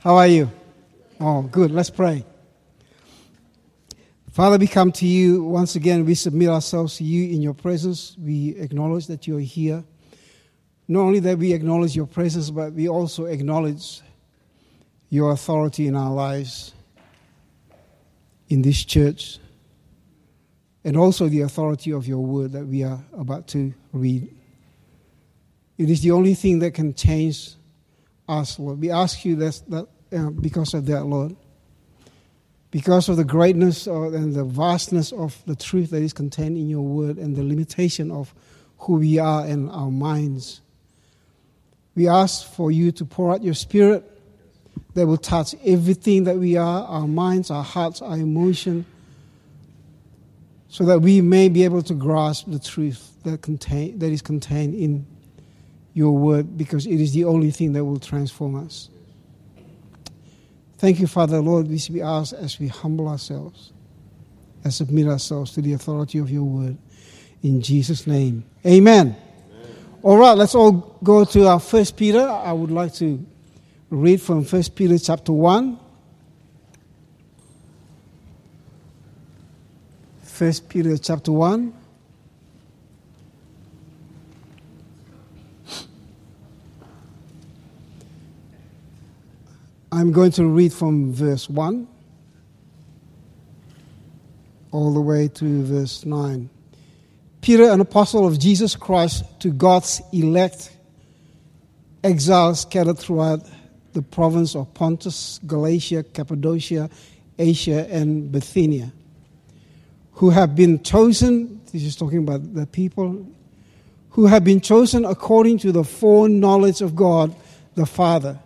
How are you? Oh, good. Let's pray. Father, we come to you once again. We submit ourselves to you in your presence. We acknowledge that you are here. Not only that we acknowledge your presence, but we also acknowledge your authority in our lives, in this church, and also the authority of your word that we are about to read. It is the only thing that can change us, Lord. We ask you that, that uh, because of that, Lord. Because of the greatness of, and the vastness of the truth that is contained in your word and the limitation of who we are and our minds. We ask for you to pour out your spirit that will touch everything that we are our minds, our hearts, our emotion so that we may be able to grasp the truth that, contain, that is contained in your word because it is the only thing that will transform us. Thank you, Father, Lord, this we asked as we humble ourselves and submit ourselves to the authority of your word. In Jesus' name, amen. amen. All right, let's all go to our First Peter. I would like to read from First Peter chapter 1. First Peter chapter 1. I'm going to read from verse 1 all the way to verse 9. Peter, an apostle of Jesus Christ, to God's elect exiles scattered throughout the province of Pontus, Galatia, Cappadocia, Asia, and Bithynia, who have been chosen, this is talking about the people, who have been chosen according to the foreknowledge of God the Father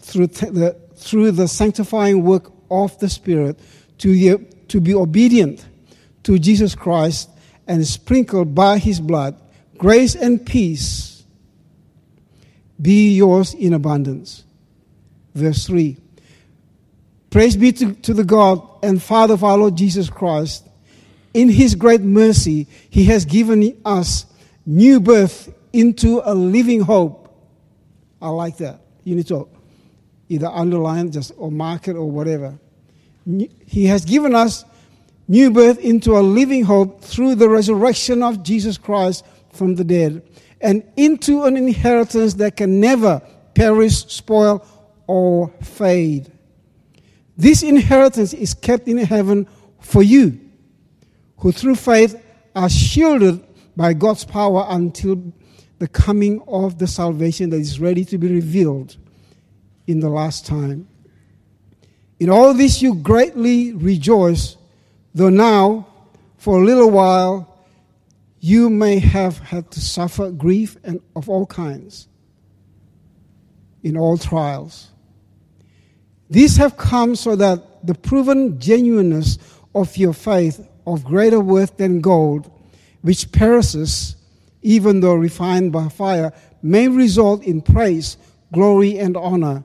through the, through the sanctifying work of the Spirit to, the, to be obedient to Jesus Christ and sprinkled by his blood, grace and peace be yours in abundance. Verse 3 Praise be to, to the God and Father of our Lord Jesus Christ. In his great mercy, he has given us new birth into a living hope. I like that. You need to either underline just or mark it or whatever. He has given us new birth into a living hope through the resurrection of Jesus Christ from the dead and into an inheritance that can never perish, spoil, or fade. This inheritance is kept in heaven for you, who through faith are shielded by God's power until the coming of the salvation that is ready to be revealed in the last time. In all this you greatly rejoice, though now, for a little while, you may have had to suffer grief and of all kinds in all trials. These have come so that the proven genuineness of your faith, of greater worth than gold, which perishes, even though refined by fire, may result in praise, glory, and honor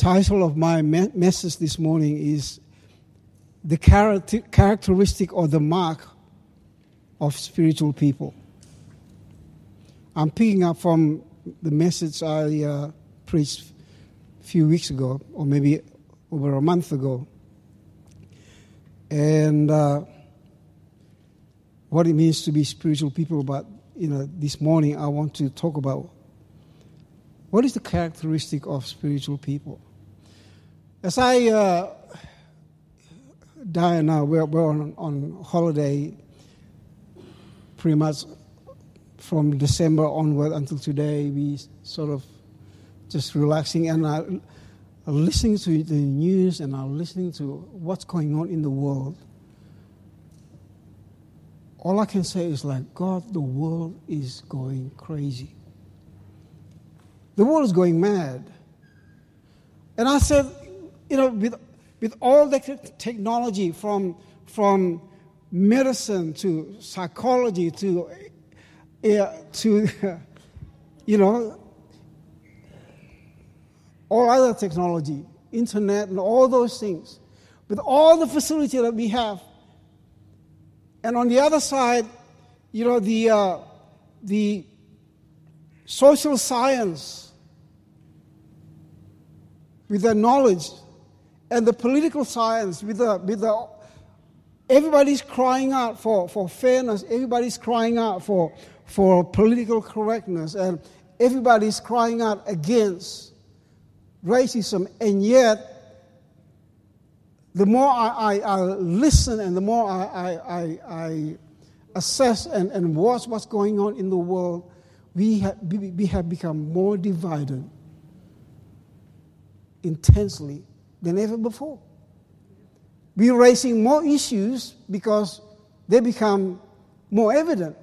title of my message this morning is The Characteristic or the Mark of Spiritual People. I'm picking up from the message I uh, preached a few weeks ago, or maybe over a month ago. And uh, what it means to be spiritual people. But you know, this morning I want to talk about what is the characteristic of spiritual people. As I, uh, Diana, we're, we're on, on holiday pretty much from December onward until today. We sort of just relaxing and I, listening to the news and I'm listening to what's going on in the world. All I can say is like, God, the world is going crazy. The world is going mad. And I said, you know, with, with all the technology from, from medicine to psychology to, uh, to you know, all other technology, internet, and all those things, with all the facility that we have. And on the other side, you know, the, uh, the social science with the knowledge and the political science with the, with the everybody's crying out for, for fairness. Everybody's crying out for, for political correctness. And everybody's crying out against racism. And yet the more I, I, I listen and the more I, I, assess and, and watch what's going on in the world we have, we have become more divided intensely than ever before. We're raising more issues because they become more evident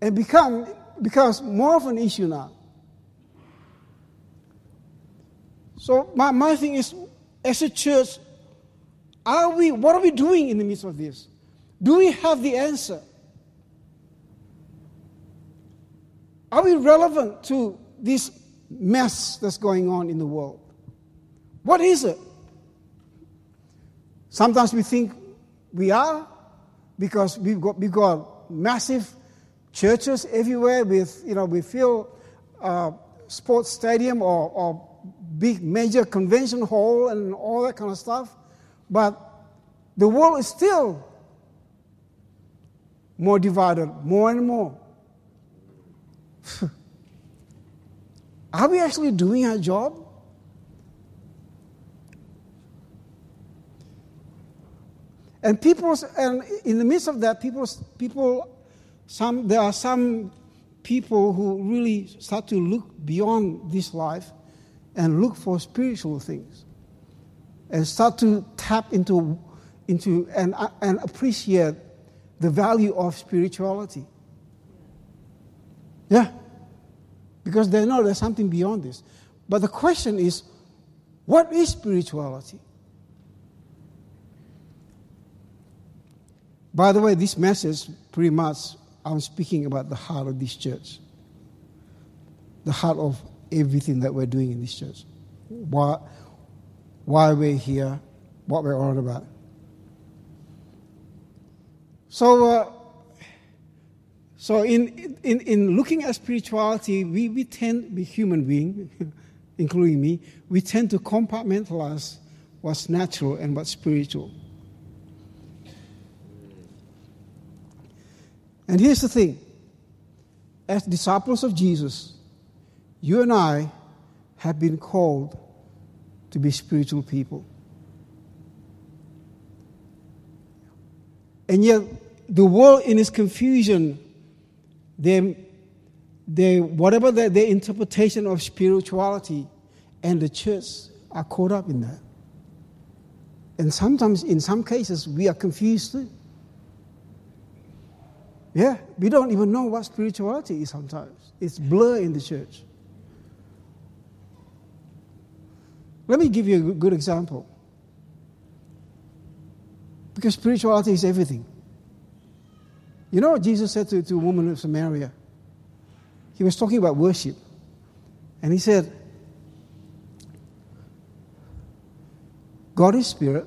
and become becomes more of an issue now. So my, my thing is, as a church, are we what are we doing in the midst of this? Do we have the answer? Are we relevant to this mess that's going on in the world? What is it? Sometimes we think we are because we've got, we've got massive churches everywhere with, you know, we fill uh, sports stadium or, or big major convention hall and all that kind of stuff. But the world is still more divided, more and more. Are we actually doing our job? And people, and in the midst of that, people, people, some there are some people who really start to look beyond this life and look for spiritual things, and start to tap into, into and, and appreciate the value of spirituality. Yeah. Because they know there's something beyond this. But the question is what is spirituality? By the way, this message pretty much I'm speaking about the heart of this church, the heart of everything that we're doing in this church. Why, why we're here, what we're all about. So, uh, so, in, in, in looking at spirituality, we, we tend, we human being, including me, we tend to compartmentalize what's natural and what's spiritual. And here's the thing as disciples of Jesus, you and I have been called to be spiritual people. And yet, the world in its confusion they, they, whatever their, their interpretation of spirituality and the church are caught up in that. And sometimes, in some cases, we are confused too. Yeah, we don't even know what spirituality is sometimes. It's blur in the church. Let me give you a good example. Because spirituality is everything. You know what Jesus said to, to a woman of Samaria? He was talking about worship. And he said, God is spirit,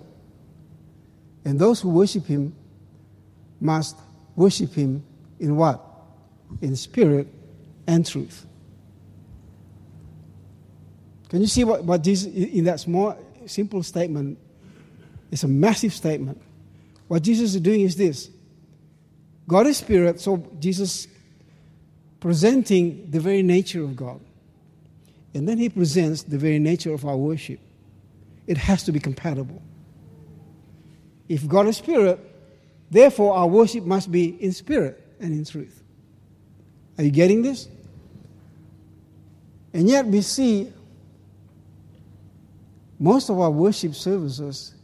and those who worship him must worship him in what? In spirit and truth. Can you see what, what Jesus, in that small, simple statement, it's a massive statement. What Jesus is doing is this God is spirit, so Jesus presenting the very nature of God. And then he presents the very nature of our worship. It has to be compatible. If God is spirit, therefore our worship must be in spirit and in truth. Are you getting this? And yet we see most of our worship services,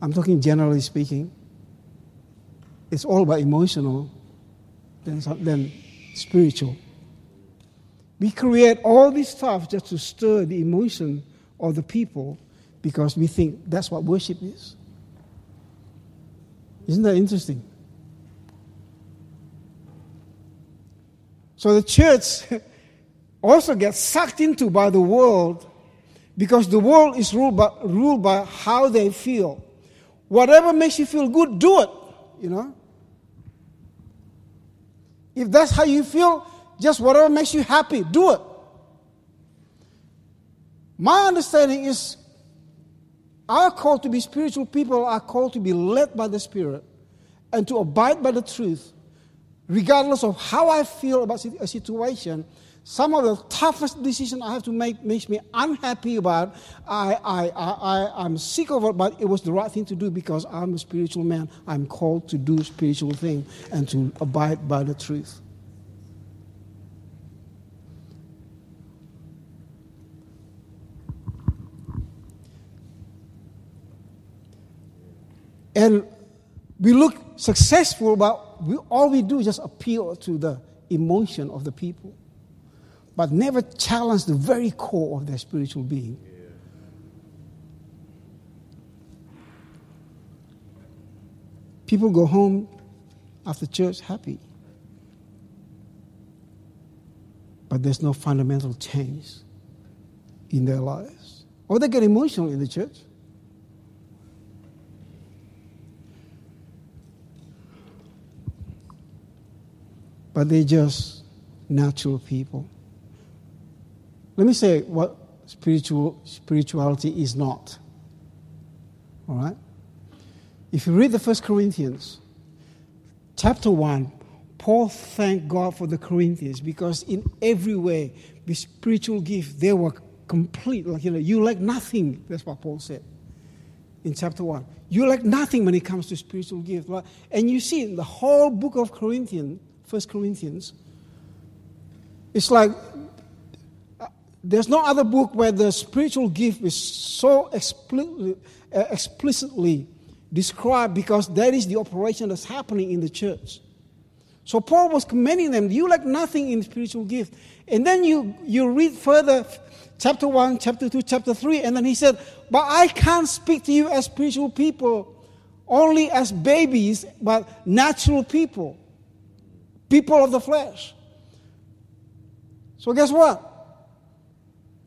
I'm talking generally speaking, it's all about emotional than, than spiritual. We create all this stuff just to stir the emotion of the people because we think that's what worship is. Isn't that interesting? So the church also gets sucked into by the world because the world is ruled by, ruled by how they feel. Whatever makes you feel good, do it, you know. If that's how you feel, just whatever makes you happy, do it. My understanding is our call to be spiritual people are called to be led by the Spirit and to abide by the truth, regardless of how I feel about a situation. Some of the toughest decisions I have to make makes me unhappy about. I, I, I, I'm sick of it, but it was the right thing to do because I'm a spiritual man. I'm called to do spiritual things and to abide by the truth. And we look successful, but we, all we do is just appeal to the emotion of the people, but never challenge the very core of their spiritual being. People go home after church happy, but there's no fundamental change in their lives. Or they get emotional in the church. But they're just natural people. Let me say what spiritual spirituality is not. All right? If you read the first Corinthians, chapter 1, Paul thanked God for the Corinthians because in every way, the spiritual gift, they were complete. Like, you know, you lack nothing. That's what Paul said in chapter 1. You lack nothing when it comes to spiritual gift. And you see in the whole book of Corinthians, First Corinthians, it's like there's no other book where the spiritual gift is so explicitly, uh, explicitly described because that is the operation that's happening in the church. So Paul was commending them. You lack nothing in spiritual gift. And then you, you read further, chapter 1, chapter 2, chapter 3, and then he said, But I can't speak to you as spiritual people, only as babies, but natural people people of the flesh. So, guess what?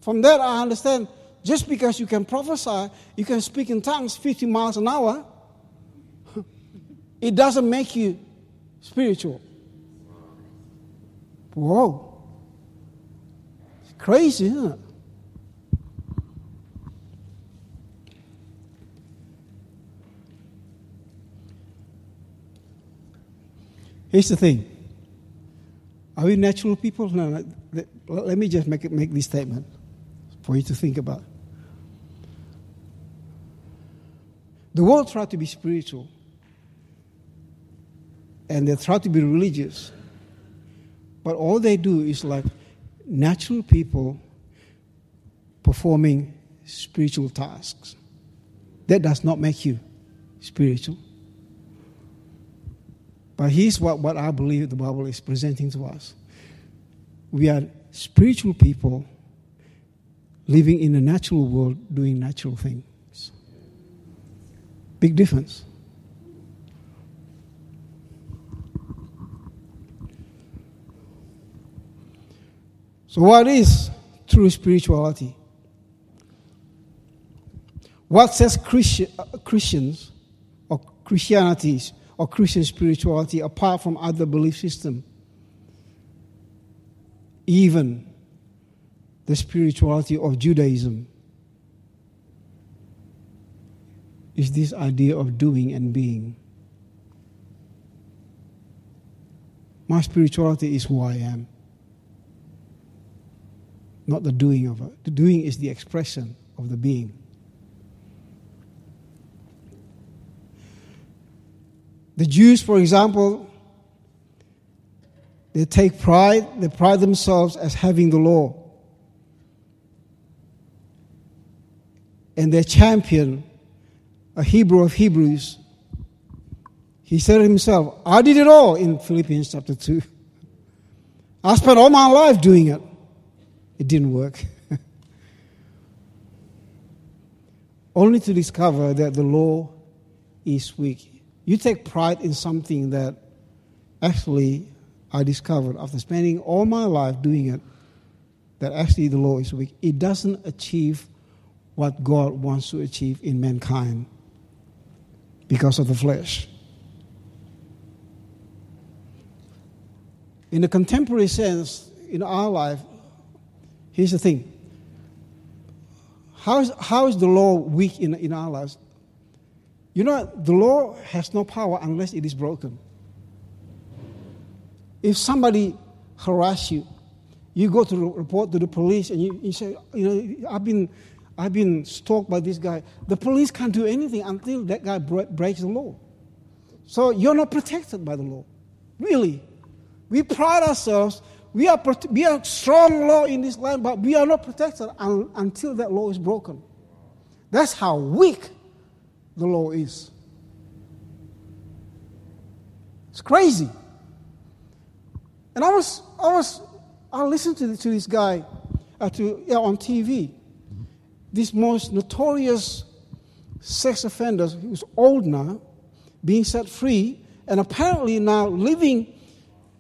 From that, I understand just because you can prophesy, you can speak in tongues 50 miles an hour, it doesn't make you spiritual. Whoa. It's crazy, isn't it? Here's the thing are we natural people? No, no. Let me just make, make this statement for you to think about. The world try to be spiritual and they try to be religious, but all they do is like natural people performing spiritual tasks. That does not make you spiritual. But here's what, what I believe the Bible is presenting to us we are spiritual people living in a natural world doing natural things. Big difference. So, what is true spirituality? What sets Christi- uh, Christians or Christianities or Christian spirituality apart from other belief systems. Even the spirituality of Judaism is this idea of doing and being. My spirituality is who I am, not the doing of it. The doing is the expression of the being. The Jews, for example, they take pride, they pride themselves as having the law. And their champion, a Hebrew of Hebrews, he said himself, I did it all in Philippians chapter 2. I spent all my life doing it. It didn't work. only to discover that the law is weak. You take pride in something that actually I discovered after spending all my life doing it that actually the law is weak. It doesn't achieve what God wants to achieve in mankind because of the flesh. In the contemporary sense, in our life, here's the thing. How is, how is the law weak in, in our lives? You know, the law has no power unless it is broken. If somebody harass you, you go to report to the police and you, you say, you know, I've been, I've been stalked by this guy. The police can't do anything until that guy breaks the law. So you're not protected by the law. Really. We pride ourselves. We are, we are strong law in this land, but we are not protected un, until that law is broken. That's how weak the law is. It's crazy. And I was, I was, I listened to, to this guy uh, to, yeah, on TV. This most notorious sex offender who's old now, being set free, and apparently now living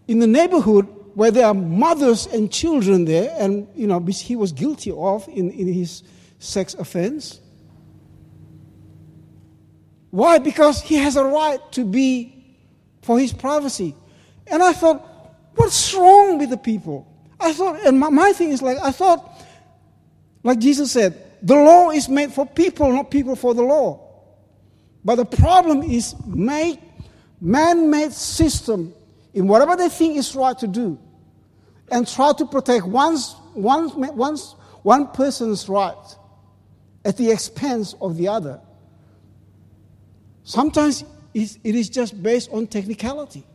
in the neighborhood where there are mothers and children there, and you know, which he was guilty of in, in his sex offense. Why? Because he has a right to be for his privacy. And I thought, What's wrong with the people? I thought, and my, my thing is like, I thought, like Jesus said, the law is made for people, not people for the law. But the problem is made, man-made system in whatever they think is right to do, and try to protect one's, one's, one's, one person's right at the expense of the other. Sometimes it is just based on technicality.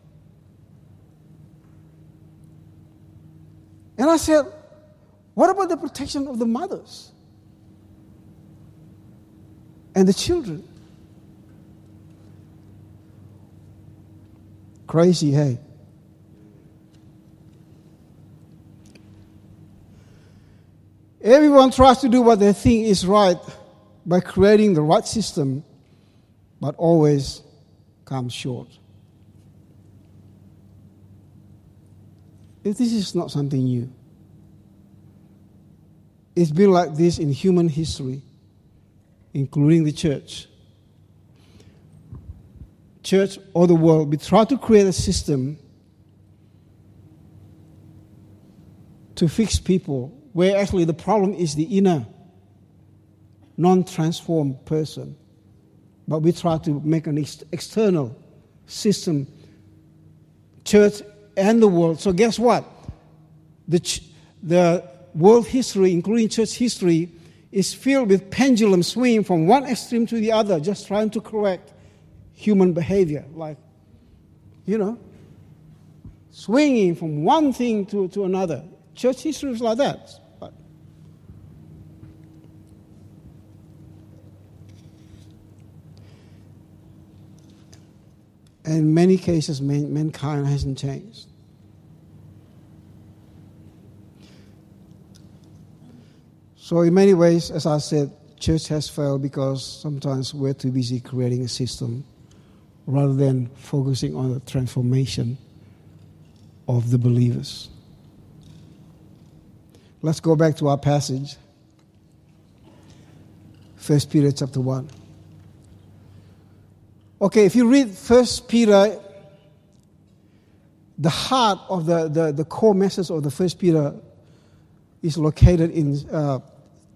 And I said, What about the protection of the mothers and the children? Crazy, hey? Everyone tries to do what they think is right by creating the right system, but always comes short. This is not something new. It's been like this in human history, including the church. Church or the world, we try to create a system to fix people where actually the problem is the inner, non transformed person. But we try to make an ex- external system. Church and the world. So, guess what? The, ch- the world history, including church history, is filled with pendulum swinging from one extreme to the other, just trying to correct human behavior. Like, you know, swinging from one thing to, to another. Church history is like that. But in many cases, man, mankind hasn't changed. So, in many ways, as I said, church has failed because sometimes we're too busy creating a system rather than focusing on the transformation of the believers. Let's go back to our passage. 1 Peter chapter 1. Okay, if you read 1 Peter, the heart of the, the, the core message of the 1 Peter is located in uh,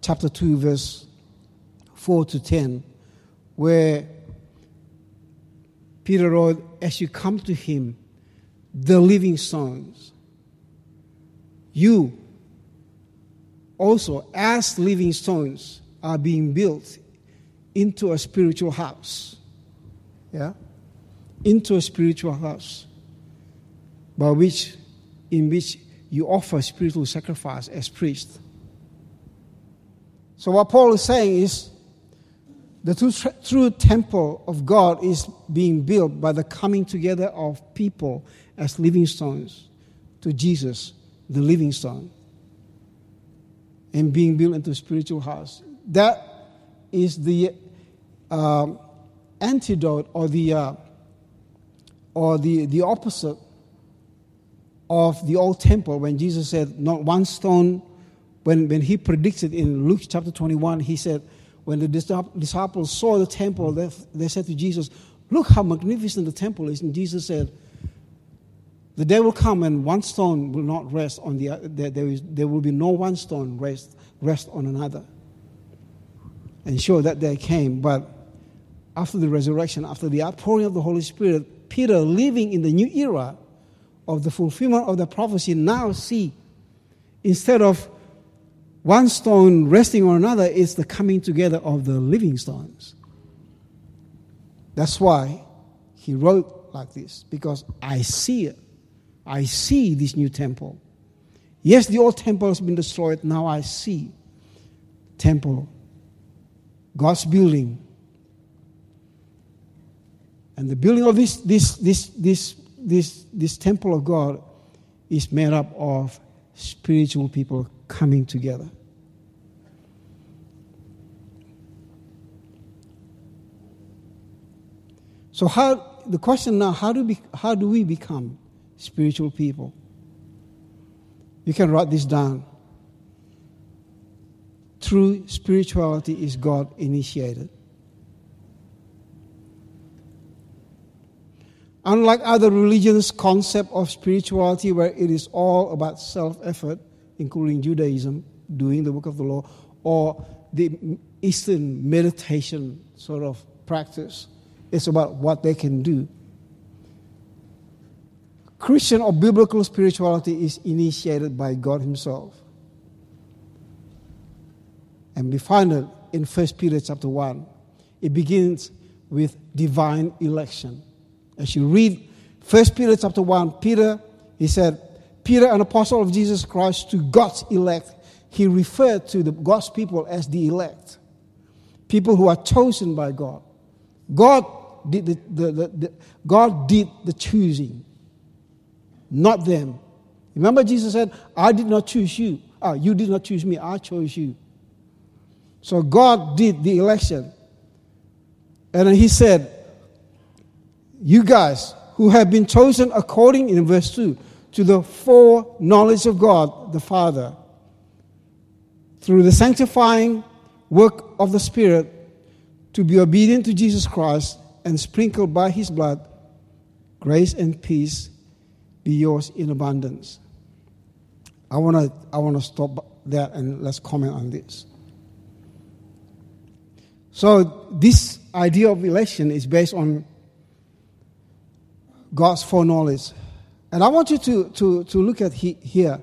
chapter 2, verse 4 to 10, where Peter wrote, As you come to him, the living stones, you also, as living stones, are being built into a spiritual house. Yeah? Into a spiritual house by which in which you offer spiritual sacrifice as priest so, what Paul is saying is the true, true temple of God is being built by the coming together of people as living stones to Jesus, the living stone, and being built into a spiritual house. That is the um, antidote or the, uh, or the, the opposite of the old temple when Jesus said, Not one stone, when, when he predicted in Luke chapter 21, he said, When the disciples saw the temple, they, they said to Jesus, Look how magnificent the temple is. And Jesus said, The day will come and one stone will not rest on the other. There, there, will be no one stone rest, rest on another. And sure, that day came. But after the resurrection, after the outpouring of the Holy Spirit, Peter, living in the new era of the fulfillment of the prophecy, now see, instead of one stone resting on another, it's the coming together of the living stones. That's why he wrote like this, because I see it. I see this new temple. Yes, the old temple has been destroyed. Now I see temple, God's building. And the building of this, this, this, this, this, this temple of God is made up of spiritual people coming together. So how the question now, how do we, how do we become spiritual people? You can write this down. True spirituality is God initiated. Unlike other religions' concept of spirituality, where it is all about self effort, including Judaism, doing the work of the law, or the Eastern meditation sort of practice, it's about what they can do. Christian or biblical spirituality is initiated by God Himself. And we find it in 1 Peter chapter 1. It begins with divine election. As you read 1 Peter chapter 1, Peter, he said, Peter, an apostle of Jesus Christ, to God's elect. He referred to the God's people as the elect, people who are chosen by God. God did the, the, the, the God did the choosing, not them. Remember, Jesus said, I did not choose you. Ah, you did not choose me, I chose you. So God did the election. And he said, You guys who have been chosen according, in verse 2, to the foreknowledge of God the Father, through the sanctifying work of the Spirit, to be obedient to Jesus Christ and sprinkled by his blood, grace and peace be yours in abundance. I want to I wanna stop there and let's comment on this. So, this idea of election is based on God's foreknowledge. And I want you to, to, to look at he, here.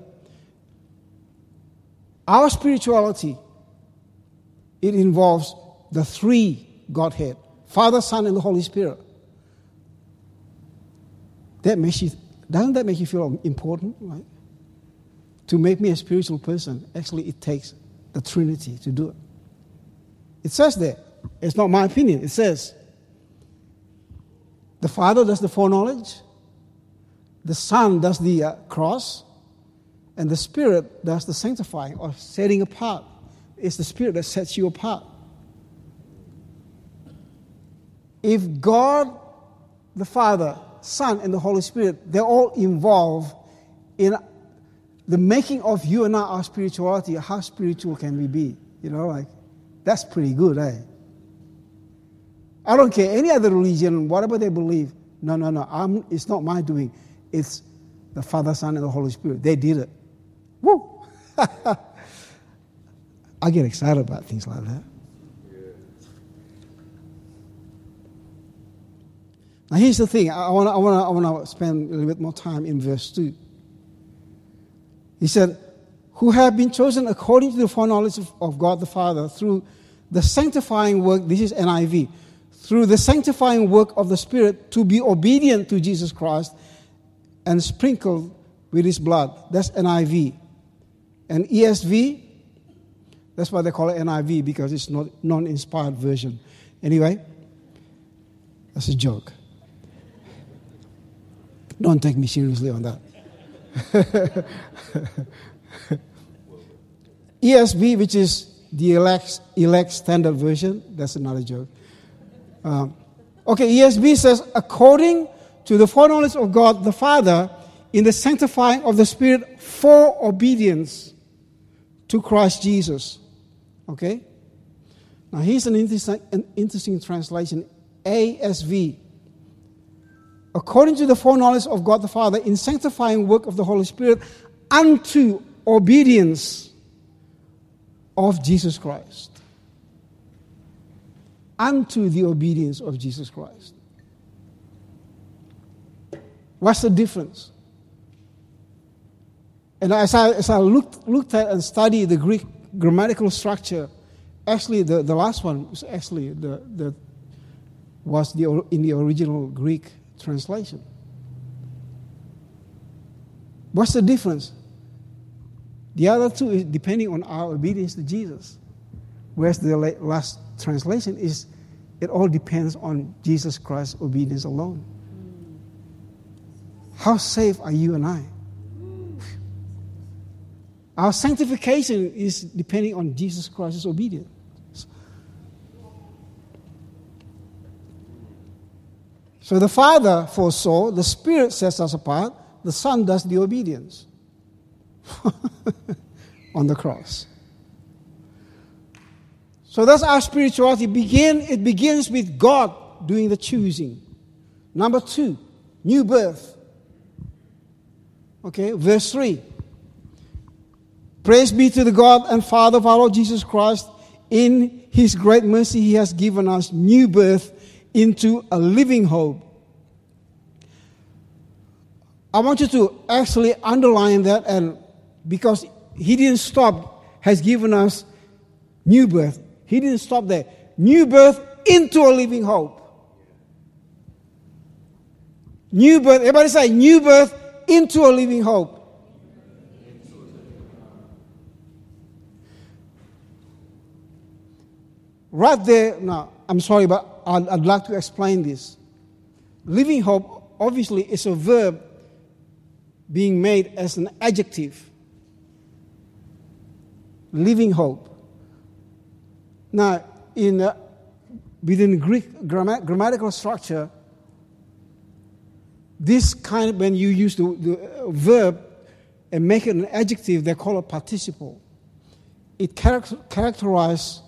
Our spirituality, it involves the three Godhead Father, Son, and the Holy Spirit. That makes you, doesn't that make you feel important? Right? To make me a spiritual person, actually, it takes the Trinity to do it. It says that. It's not my opinion. It says the Father does the foreknowledge, the Son does the uh, cross, and the Spirit does the sanctifying or setting apart. It's the Spirit that sets you apart. If God, the Father, Son, and the Holy Spirit, they're all involved in the making of you and I our spirituality, how spiritual can we be? You know, like, that's pretty good, eh? I don't care any other religion, whatever they believe. No, no, no. I'm, it's not my doing. It's the Father, Son, and the Holy Spirit. They did it. Woo! I get excited about things like that. Now, here's the thing. I want to I wanna, I wanna spend a little bit more time in verse 2. He said, Who have been chosen according to the foreknowledge of, of God the Father through the sanctifying work, this is NIV, through the sanctifying work of the Spirit to be obedient to Jesus Christ and sprinkled with His blood. That's NIV. And ESV, that's why they call it NIV because it's not non-inspired version. Anyway, that's a joke. Don't take me seriously on that. ESV, which is the elect, elect standard version. That's another joke. Um, okay, ESV says, according to the foreknowledge of God the Father, in the sanctifying of the Spirit for obedience to Christ Jesus. Okay? Now, here's an interesting, an interesting translation ASV. According to the foreknowledge of God the Father, in sanctifying work of the Holy Spirit unto obedience of Jesus Christ. Unto the obedience of Jesus Christ. What's the difference? And as I, as I looked, looked at and studied the Greek grammatical structure, actually the, the last one was actually the, the was the, in the original Greek translation. What's the difference? The other two is depending on our obedience to Jesus. Whereas the last translation is it all depends on Jesus Christ's obedience alone. How safe are you and I? Our sanctification is depending on Jesus Christ's obedience. So the Father foresaw, the Spirit sets us apart, the Son does the obedience on the cross. So that's our spirituality. Begin, it begins with God doing the choosing. Number two, new birth. Okay, verse 3. Praise be to the God and Father of our Lord Jesus Christ. In his great mercy, he has given us new birth into a living hope. I want you to actually underline that, and because he didn't stop, has given us new birth. He didn't stop there. New birth into a living hope. New birth, everybody say, new birth into a living hope. Right there, now, I'm sorry, but I'd, I'd like to explain this. Living hope, obviously, is a verb being made as an adjective. Living hope. Now, in, uh, within Greek grammatical structure, this kind of, when you use the, the verb and make it an adjective, they call it participle. It character, characterizes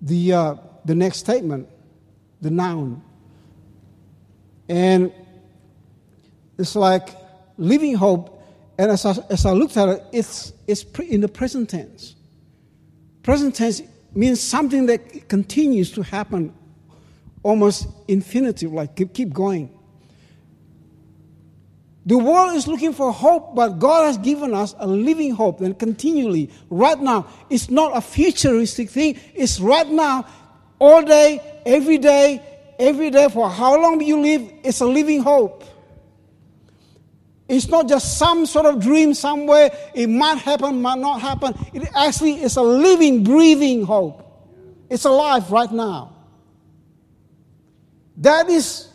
the, uh, the next statement, the noun. And it's like living hope. And as I, as I looked at it, it's, it's in the present tense. Present tense means something that continues to happen almost infinitive, like keep, keep going. The world is looking for hope, but God has given us a living hope and continually, right now. It's not a futuristic thing, it's right now, all day, every day, every day, for how long you live, it's a living hope. It's not just some sort of dream somewhere, it might happen, might not happen. It actually is a living, breathing hope. It's alive right now. That is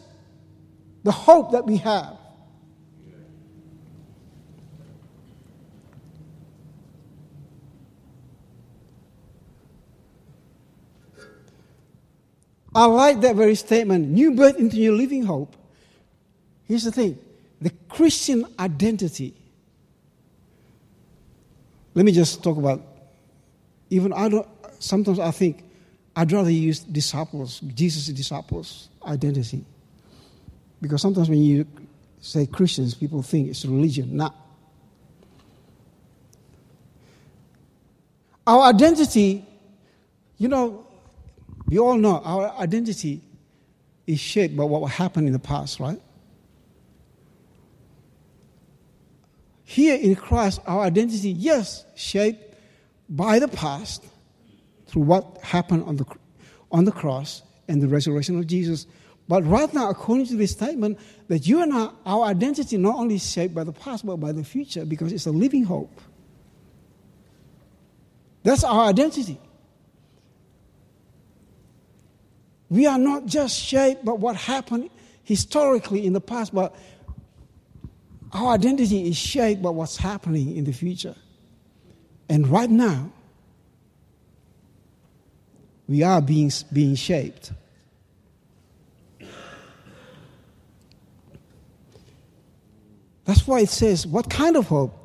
the hope that we have. I like that very statement new birth into your living hope. Here's the thing the Christian identity. Let me just talk about, even I don't, sometimes I think I'd rather use disciples, Jesus' disciples identity. Because sometimes when you say Christians, people think it's religion. Not. Our identity, you know, we all know our identity is shaped by what happened in the past, right? Here in Christ, our identity, yes, shaped by the past through what happened on the, on the cross and the resurrection of Jesus. But right now, according to this statement, that you and I, our identity not only shaped by the past, but by the future because it's a living hope. That's our identity. We are not just shaped by what happened historically in the past, but our identity is shaped by what's happening in the future. And right now, We are being, being shaped. That's why it says, What kind of hope?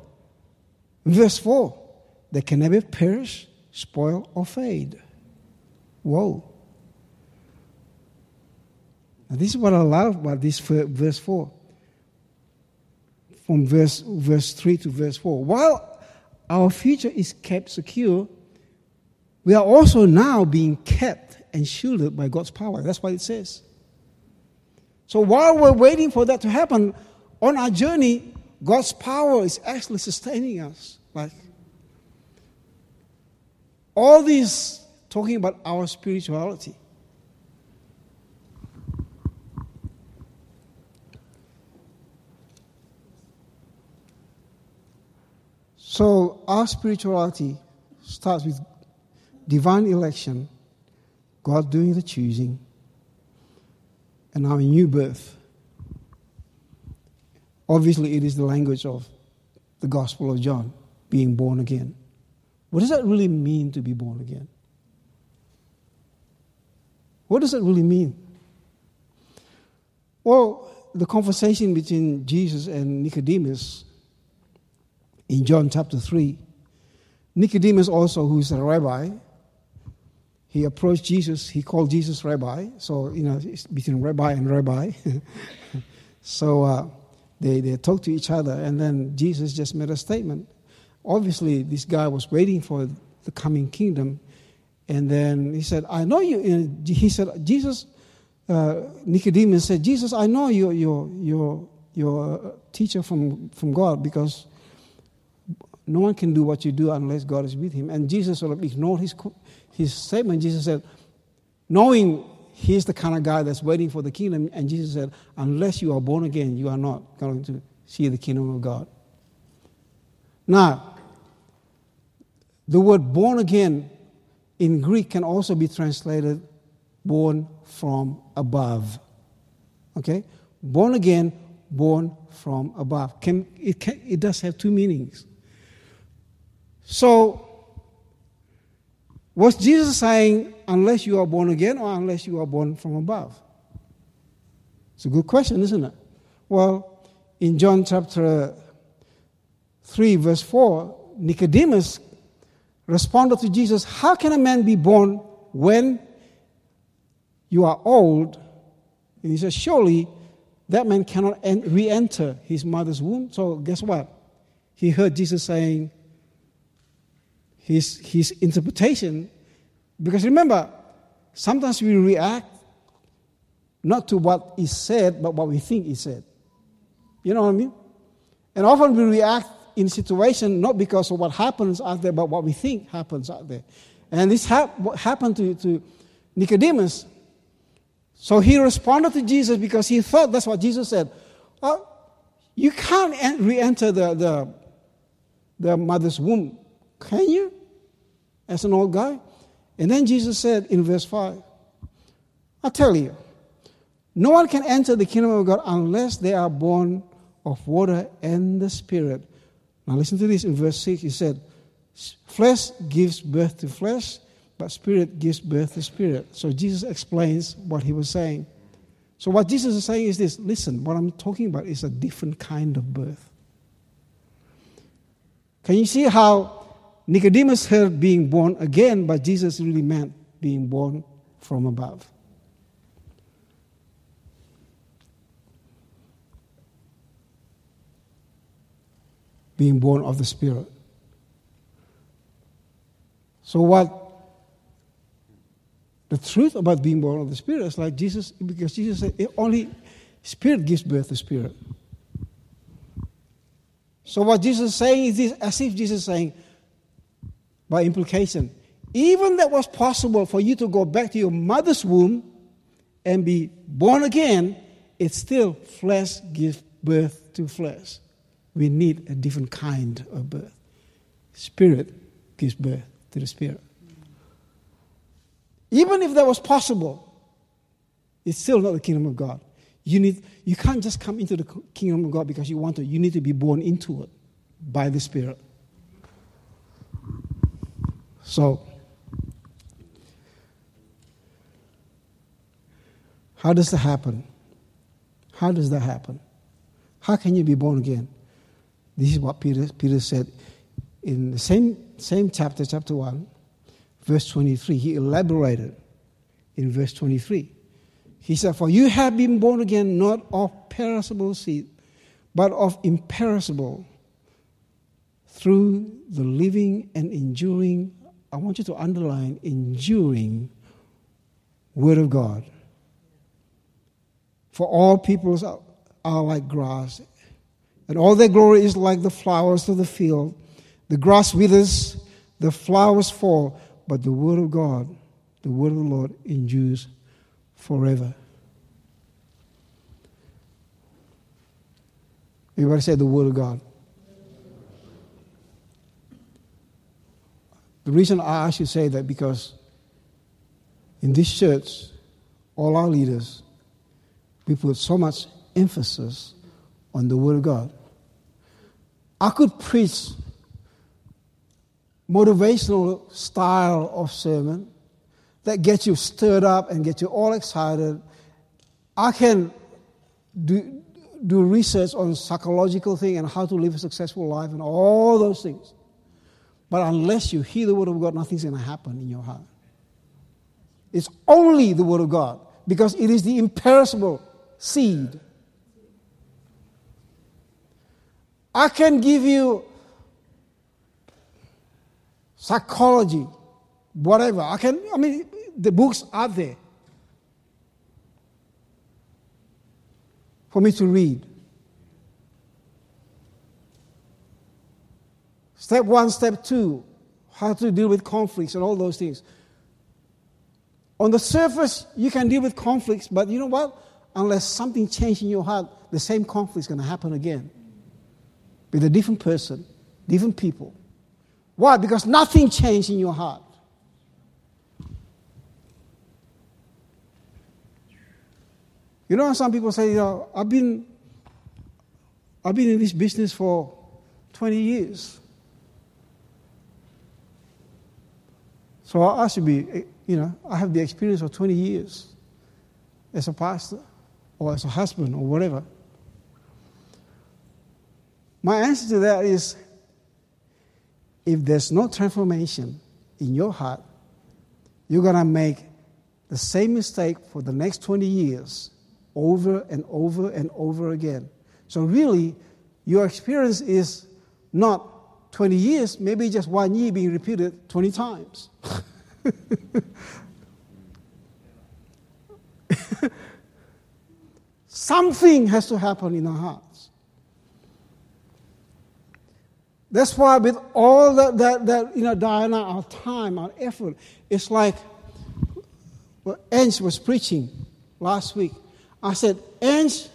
Verse 4 That can never perish, spoil, or fade. Whoa. Now, this is what I love about this verse 4. From verse, verse 3 to verse 4. While our future is kept secure, we are also now being kept and shielded by God's power. That's what it says. So while we're waiting for that to happen, on our journey, God's power is actually sustaining us. Like all these talking about our spirituality. So our spirituality starts with divine election, God doing the choosing, and our new birth. Obviously, it is the language of the Gospel of John, being born again. What does that really mean to be born again? What does that really mean? Well, the conversation between Jesus and Nicodemus in John chapter 3, Nicodemus, also, who's a rabbi, he approached Jesus. He called Jesus rabbi. So, you know, it's between rabbi and rabbi. so, uh, they, they talked to each other, and then Jesus just made a statement. Obviously, this guy was waiting for the coming kingdom, and then he said, I know you. He said, Jesus, uh, Nicodemus said, Jesus, I know you're, you're, you're, you're a teacher from, from God because no one can do what you do unless God is with him. And Jesus sort of ignored his, his statement. Jesus said, knowing he's the kind of guy that's waiting for the kingdom. And Jesus said, Unless you are born again, you are not going to see the kingdom of God. Now, the word born again in Greek can also be translated born from above. Okay? Born again, born from above. Can, it, can, it does have two meanings. So, was Jesus saying, unless you are born again or unless you are born from above? It's a good question, isn't it? Well, in John chapter 3, verse 4, Nicodemus responded to Jesus, How can a man be born when you are old? And he says, Surely that man cannot re enter his mother's womb. So, guess what? He heard Jesus saying, his, his interpretation. Because remember, sometimes we react not to what is said, but what we think is said. You know what I mean? And often we react in situation not because of what happens out there, but what we think happens out there. And this hap- happened to, to Nicodemus. So he responded to Jesus because he thought that's what Jesus said. You can't re enter the, the, the mother's womb, can you? As an old guy. And then Jesus said in verse 5, I tell you, no one can enter the kingdom of God unless they are born of water and the Spirit. Now listen to this in verse 6. He said, Flesh gives birth to flesh, but spirit gives birth to spirit. So Jesus explains what he was saying. So what Jesus is saying is this listen, what I'm talking about is a different kind of birth. Can you see how Nicodemus heard being born again, but Jesus really meant being born from above. Being born of the Spirit. So, what the truth about being born of the Spirit is like Jesus, because Jesus said only Spirit gives birth to Spirit. So, what Jesus is saying is this as if Jesus is saying, by implication. Even that was possible for you to go back to your mother's womb and be born again, it's still flesh gives birth to flesh. We need a different kind of birth. Spirit gives birth to the spirit. Even if that was possible, it's still not the kingdom of God. You, need, you can't just come into the kingdom of God because you want to. You need to be born into it by the Spirit. So, How does that happen? How does that happen? How can you be born again? This is what Peter, Peter said in the same, same chapter, chapter 1, verse 23. He elaborated in verse 23. He said, For you have been born again not of perishable seed, but of imperishable, through the living and enduring, I want you to underline, enduring Word of God. For all peoples are, are like grass, and all their glory is like the flowers of the field. The grass withers, the flowers fall, but the word of God, the word of the Lord endures forever. Everybody say the word of God. The reason I to say that because in this church, all our leaders, we put so much emphasis on the Word of God. I could preach motivational style of sermon that gets you stirred up and get you all excited. I can do, do research on psychological thing and how to live a successful life and all those things. But unless you hear the word of God, nothing's going to happen in your heart. It's only the word of God because it is the imperishable seed. I can give you psychology, whatever. I can, I mean, the books are there for me to read. Step one, step two, how to deal with conflicts and all those things. On the surface, you can deal with conflicts, but you know what? Unless something changes in your heart, the same conflict is going to happen again with a different person, different people. Why? Because nothing changed in your heart. You know, how some people say, you know, I've been, I've been in this business for 20 years. So I should be, eh, you know, I have the experience of 20 years as a pastor or as a husband or whatever. My answer to that is if there's no transformation in your heart, you're going to make the same mistake for the next 20 years over and over and over again. So, really, your experience is not 20 years, maybe just one year being repeated 20 times. Something has to happen in our hearts. That's why, with all that, that, that you know, Diana, our time, our effort, it's like what Ange was preaching last week. I said, Ange,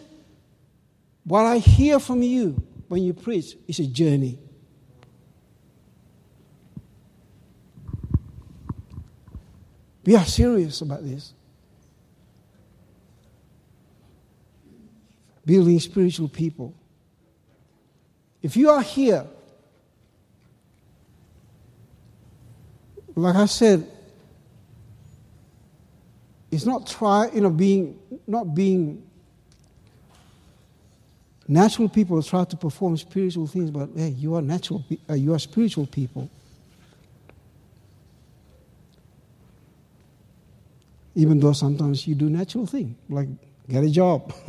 what I hear from you when you preach is a journey. We are serious about this. Building spiritual people. If you are here, like I said, it's not try, you know, being not being natural people try to perform spiritual things, but hey, you are natural, uh, you are spiritual people. Even though sometimes you do natural thing like get a job.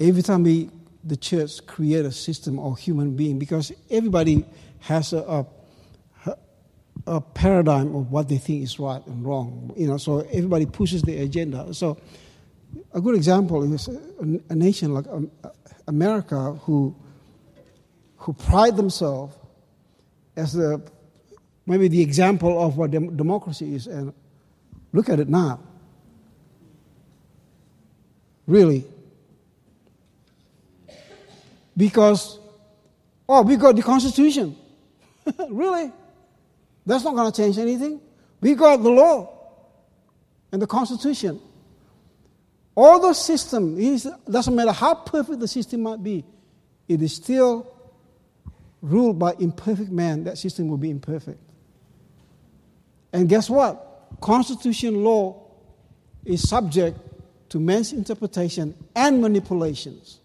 Every time we the church create a system or human being because everybody has a, a, a paradigm of what they think is right and wrong you know so everybody pushes the agenda. So a good example is a, a nation like um, america who who pride themselves as the maybe the example of what dem- democracy is. And look at it now. Really. Because, oh, we got the Constitution. really? That's not going to change anything. We got the law and the Constitution. All the system, it doesn't matter how perfect the system might be, it is still ruled by imperfect man, that system will be imperfect. And guess what? Constitution law is subject to man's interpretation and manipulations.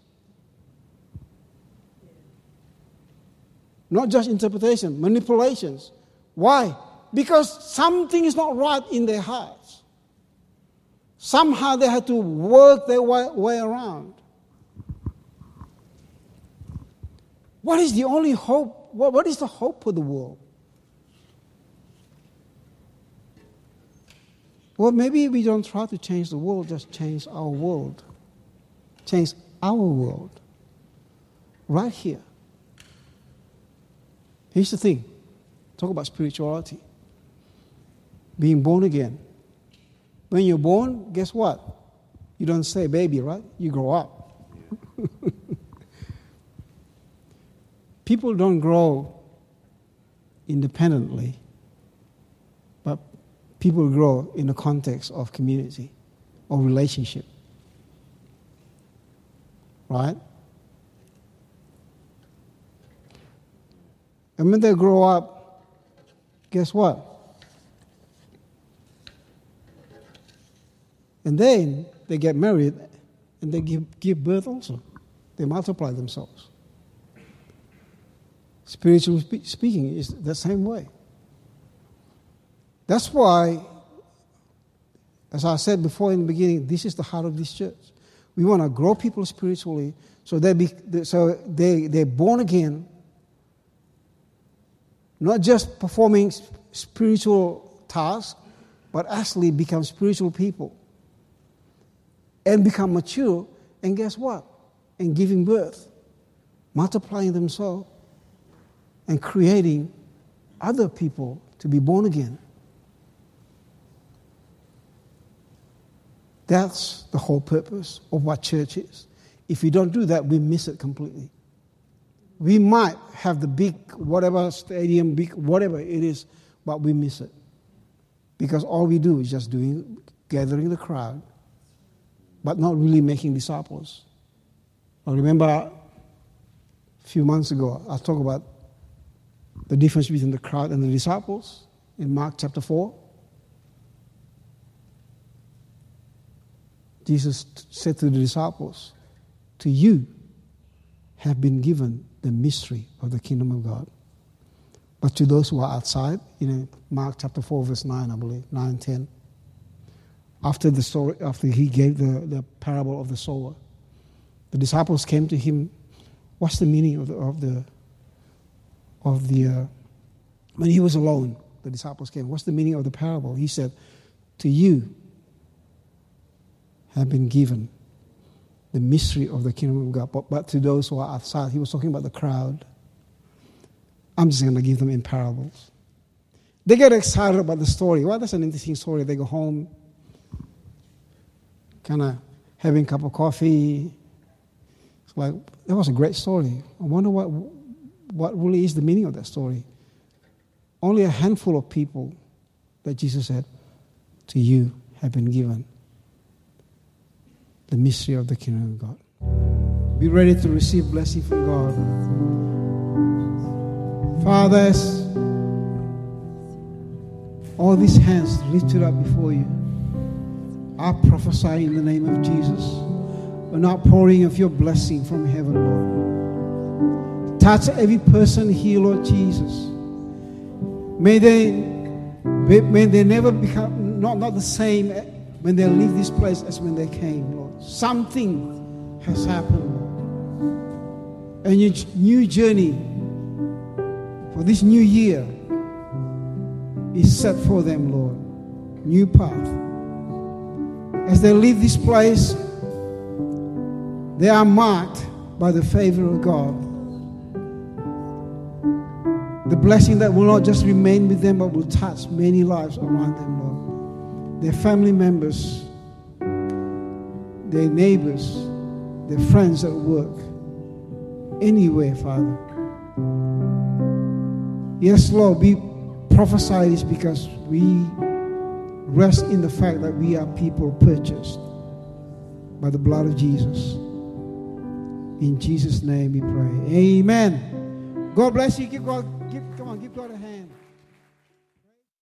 Not just interpretation, manipulations. Why? Because something is not right in their hearts. Somehow they had to work their way, way around. What is the only hope? What, what is the hope for the world? Well, maybe we don't try to change the world, just change our world. Change our world. Right here. Here's the thing talk about spirituality. Being born again. When you're born, guess what? You don't stay baby, right? You grow up. People don't grow independently but people grow in the context of community or relationship. Right? And when they grow up, guess what? And then they get married and they give, give birth also. They multiply themselves. Spiritually speaking, is the same way. That's why, as I said before in the beginning, this is the heart of this church. We want to grow people spiritually so they be, so they they're born again, not just performing spiritual tasks, but actually become spiritual people and become mature. And guess what? And giving birth, multiplying themselves, and creating other people to be born again. That's the whole purpose of what church is. If we don't do that, we miss it completely. We might have the big, whatever stadium, big, whatever it is, but we miss it. Because all we do is just doing, gathering the crowd, but not really making disciples. I remember a few months ago, I talked about the difference between the crowd and the disciples in Mark chapter 4. Jesus said to the disciples, To you have been given the mystery of the kingdom of God. But to those who are outside, you know, Mark chapter 4, verse 9, I believe, 9 and 10. After the story, after he gave the, the parable of the sower, the disciples came to him. What's the meaning of the of the of the uh, when he was alone? The disciples came. What's the meaning of the parable? He said, "To you have been given the mystery of the kingdom of God. But, but to those who are outside, he was talking about the crowd. I'm just going to give them in parables. They get excited about the story. Well, that's an interesting story. They go home, kind of having a cup of coffee. It's like, that was a great story. I wonder what, what really is the meaning of that story. Only a handful of people that Jesus said, to you have been given the mystery of the kingdom of God. Be ready to receive blessing from God. Fathers, all these hands lifted up before you, I prophesy in the name of Jesus, an outpouring of your blessing from heaven, Lord. Touch every person here, Lord Jesus. May they, may they never become not, not the same when they leave this place as when they came, Lord. Something has happened. A new, new journey for this new year is set for them, Lord. New path. As they leave this place, they are marked by the favor of God. The blessing that will not just remain with them, but will touch many lives around them, Lord their family members, their neighbors, their friends at work, anywhere, Father. Yes, Lord, we prophesy this because we rest in the fact that we are people purchased by the blood of Jesus. In Jesus' name we pray. Amen. God bless you. Give God, God a hand.